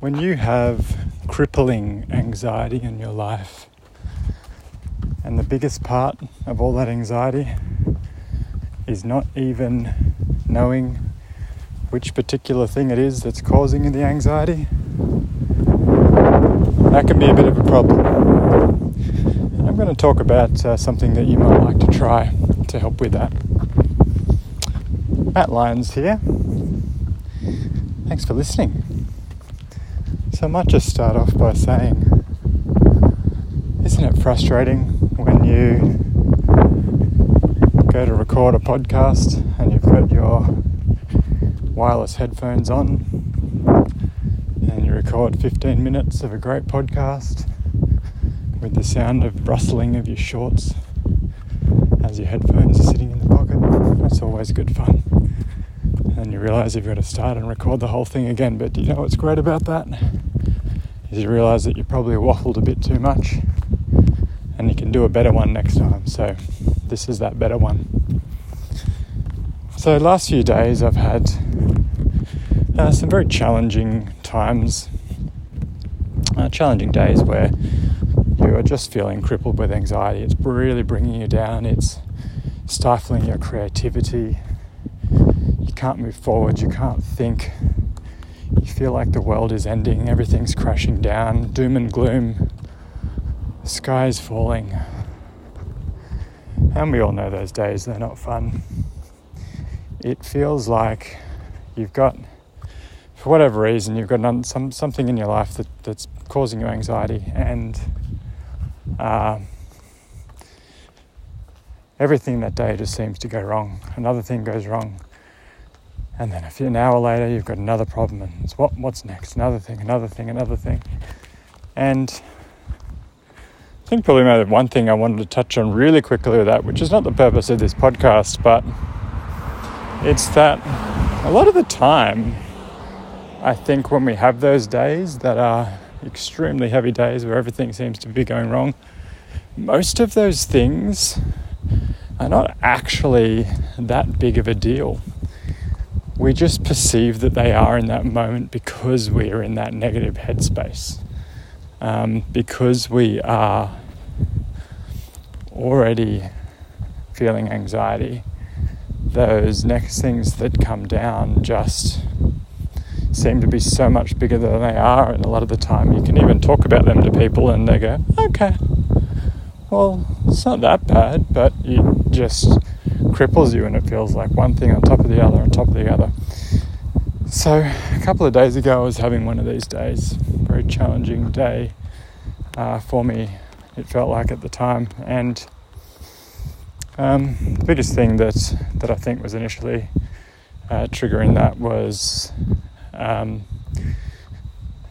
when you have crippling anxiety in your life, and the biggest part of all that anxiety is not even knowing which particular thing it is that's causing the anxiety, that can be a bit of a problem. I'm going to talk about uh, something that you might like to try to help with that. Matt Lyons here. Thanks for listening. So I might just start off by saying, isn't it frustrating when you go to record a podcast and you've got your wireless headphones on and you record 15 minutes of a great podcast with the sound of rustling of your shorts as your headphones are sitting in the pocket? That's always good fun and you realize you've got to start and record the whole thing again. But do you know what's great about that? Is you realize that you probably waffled a bit too much and you can do a better one next time. So this is that better one. So last few days I've had uh, some very challenging times, uh, challenging days where you are just feeling crippled with anxiety. It's really bringing you down. It's stifling your creativity can't move forward, you can't think. You feel like the world is ending, everything's crashing down, doom and gloom, the sky is falling. And we all know those days, they're not fun. It feels like you've got, for whatever reason, you've got some, something in your life that, that's causing you anxiety, and uh, everything that day just seems to go wrong. Another thing goes wrong and then a few an hour later you've got another problem and it's what what's next? Another thing another thing another thing. And I think probably one thing I wanted to touch on really quickly with that which is not the purpose of this podcast but it's that a lot of the time I think when we have those days that are extremely heavy days where everything seems to be going wrong most of those things are not actually that big of a deal we just perceive that they are in that moment because we are in that negative headspace. Um, because we are already feeling anxiety, those next things that come down just seem to be so much bigger than they are. And a lot of the time, you can even talk about them to people and they go, okay, well, it's not that bad, but you just cripples you and it feels like one thing on top of the other on top of the other. So, a couple of days ago, I was having one of these days, very challenging day uh, for me, it felt like at the time. And um, the biggest thing that, that I think was initially uh, triggering that was um,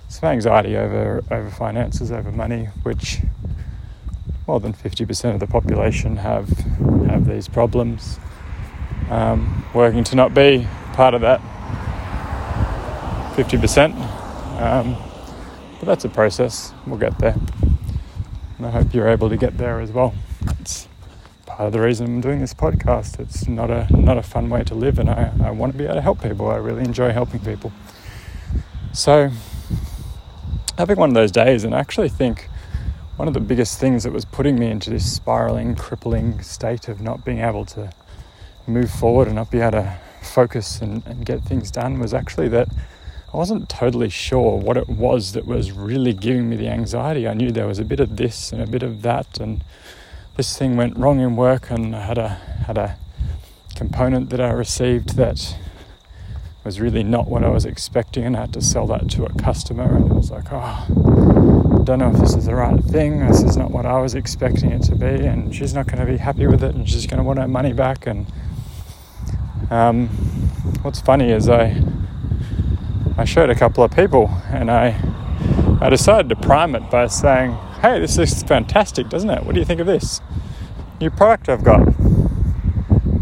some anxiety over, over finances, over money, which more than 50% of the population have have these problems. Um, working to not be part of that 50%. Um, but that's a process. We'll get there. And I hope you're able to get there as well. It's part of the reason I'm doing this podcast. It's not a not a fun way to live, and I, I want to be able to help people. I really enjoy helping people. So having one of those days, and I actually think one of the biggest things that was putting me into this spiraling, crippling state of not being able to move forward and not be able to focus and, and get things done was actually that I wasn't totally sure what it was that was really giving me the anxiety. I knew there was a bit of this and a bit of that, and this thing went wrong in work, and I had a had a component that I received that was really not what I was expecting, and I had to sell that to a customer, and it was like, oh, don't know if this is the right thing. This is not what I was expecting it to be, and she's not going to be happy with it, and she's going to want her money back. And um, what's funny is I I showed a couple of people, and I I decided to prime it by saying, "Hey, this is fantastic, doesn't it? What do you think of this new product I've got?"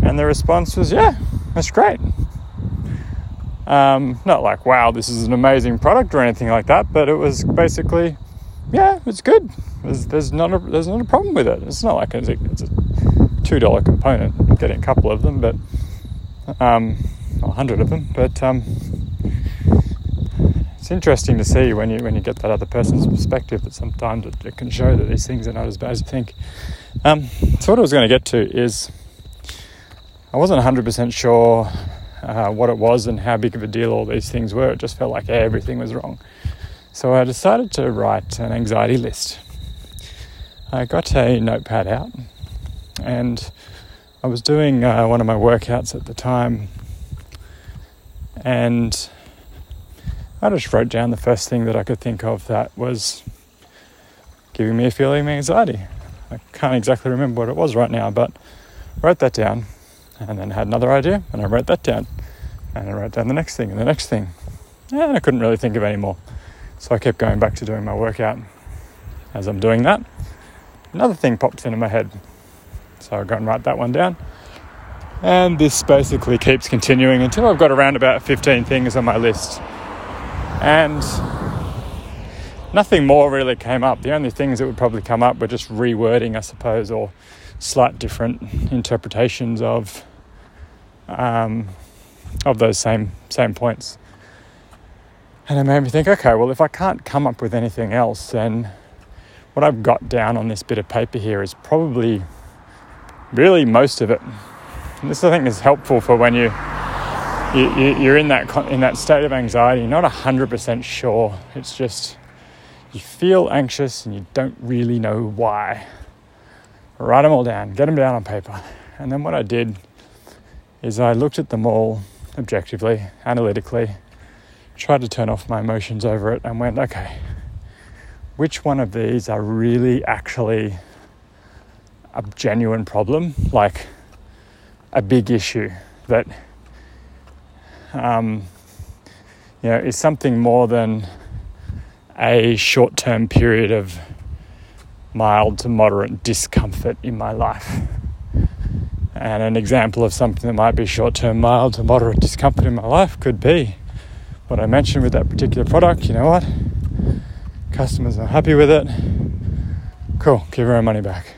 And the response was, "Yeah, that's great." Um, not like, wow, this is an amazing product or anything like that, but it was basically, yeah, it's good. There's, there's not a there's not a problem with it. It's not like it's a, it's a two dollar component. I'm getting a couple of them, but um, a hundred of them. But um, it's interesting to see when you when you get that other person's perspective that sometimes it, it can show that these things are not as bad as you think. Um, so what I was going to get to is I wasn't 100% sure uh, what it was and how big of a deal all these things were. It just felt like everything was wrong. So I decided to write an anxiety list. I got a notepad out and I was doing uh, one of my workouts at the time and I just wrote down the first thing that I could think of that was giving me a feeling of anxiety. I can't exactly remember what it was right now, but wrote that down and then had another idea and I wrote that down and I wrote down the next thing and the next thing. And I couldn't really think of any more. So I kept going back to doing my workout. As I'm doing that, another thing pops into my head. So I go and write that one down. And this basically keeps continuing until I've got around about 15 things on my list and nothing more really came up. The only things that would probably come up were just rewording, I suppose, or slight different interpretations of um, of those same same points. And it made me think, okay, well, if I can't come up with anything else, then what I've got down on this bit of paper here is probably really most of it. And this, I think, is helpful for when you you, are in that in that state of anxiety. You're not hundred percent sure. It's just you feel anxious and you don't really know why. Write them all down. Get them down on paper. And then what I did is I looked at them all objectively, analytically, tried to turn off my emotions over it, and went, okay, which one of these are really actually a genuine problem, like a big issue that um, you know, is something more than a short term period of mild to moderate discomfort in my life. And an example of something that might be short term, mild to moderate discomfort in my life could be what I mentioned with that particular product. You know what? Customers are happy with it. Cool, give her her money back.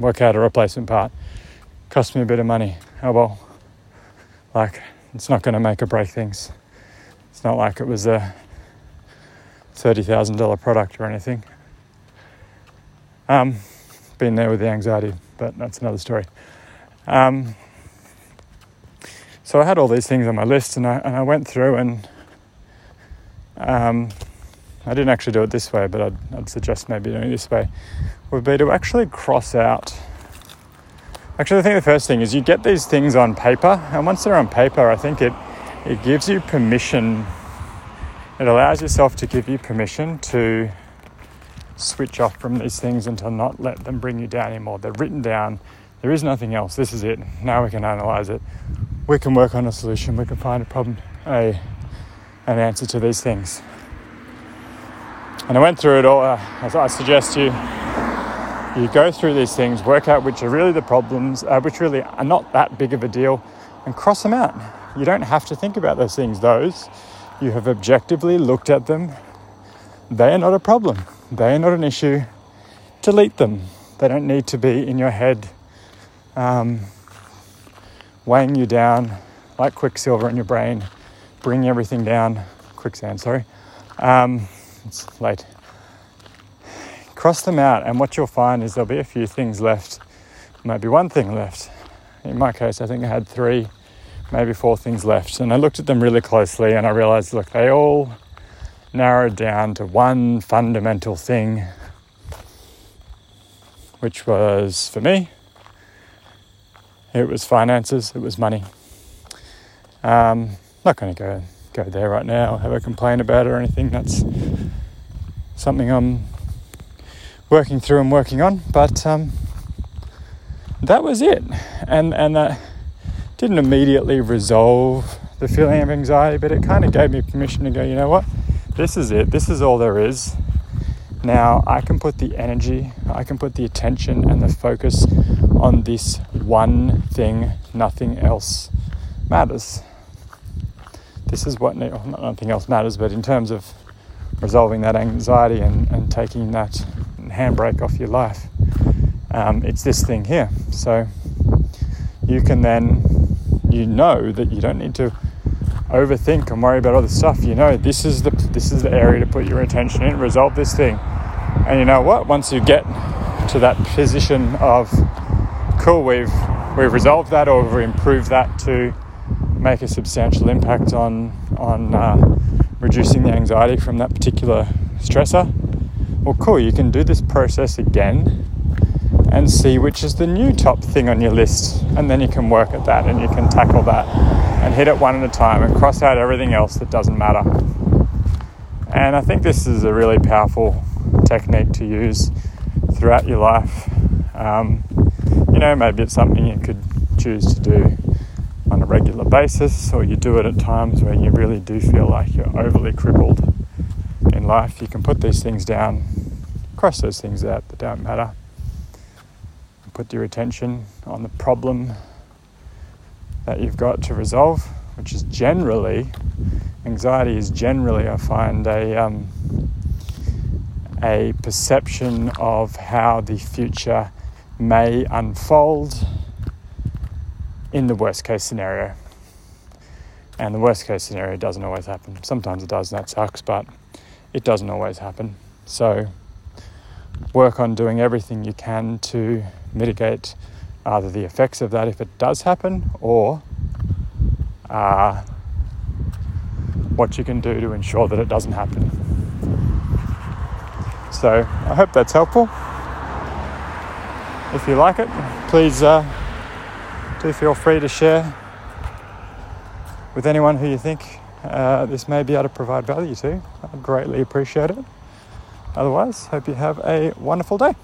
Work out a replacement part. Cost me a bit of money. Oh well, like, it's not going to make or break things. It's not like it was a $30,000 product or anything. Um, been there with the anxiety, but that's another story. Um, so I had all these things on my list, and I, and I went through and um, I didn't actually do it this way, but I'd, I'd suggest maybe doing it this way. Would be to actually cross out Actually, I think the first thing is you get these things on paper, and once they're on paper, I think it it gives you permission. It allows yourself to give you permission to switch off from these things and to not let them bring you down anymore. They're written down. There is nothing else. This is it. Now we can analyze it. We can work on a solution. We can find a problem, a an answer to these things. And I went through it all. Uh, as I suggest you you go through these things, work out which are really the problems, uh, which really are not that big of a deal, and cross them out. You don't have to think about those things. Those you have objectively looked at them. They are not a problem. They are not an issue. Delete them. They don't need to be in your head, um, weighing you down like quicksilver in your brain, bringing everything down. Quicksand, sorry. Um, it's late cross them out, and what you'll find is there'll be a few things left, maybe one thing left. In my case, I think I had three, maybe four things left, and I looked at them really closely and I realized look, they all narrowed down to one fundamental thing, which was for me, it was finances, it was money. Um, not going to go go there right now, have a complaint about it or anything. That's something I'm working through and working on. But um, that was it, and and that didn't immediately resolve the feeling of anxiety, but it kind of gave me permission to go. You know what? This is it. This is all there is. Now I can put the energy, I can put the attention and the focus on this one thing. Nothing else matters. This is what nothing else matters, but in terms of resolving that anxiety and, and taking that handbrake off your life. Um, it's this thing here. So you can then, you know that you don't need to overthink and worry about this stuff. You know, this is the this is the area to put your attention in, resolve this thing. And you know what? Once you get to that position of cool, we've we've resolved that or we've improved that to make a substantial impact on on uh, reducing the anxiety from that particular stressor. Well, cool. You can do this process again and see which is the new top thing on your list, and then you can work at that and you can tackle that and hit it one at a time and cross out everything else that doesn't matter. And I think this is a really powerful technique to use throughout your life. Um, know, maybe it's something you could choose to do on a regular basis, or you do it at times where you really do feel like you're overly crippled in life. You can put these things down, cross those things out that don't matter, put your attention on the problem that you've got to resolve, which is generally anxiety is generally I find a um, a perception of how the future may unfold in the worst case scenario. And the worst case scenario doesn't always happen. Sometimes it does, and that sucks, but it doesn't always happen. So work on doing everything you can to mitigate either the effects of that if it does happen or uh, what you can do to ensure that it doesn't happen. So I hope that's helpful. If you like it, please uh, do feel free to share with anyone who you think uh, this may be able to provide value to. I'd greatly appreciate it. Otherwise, hope you have a wonderful day.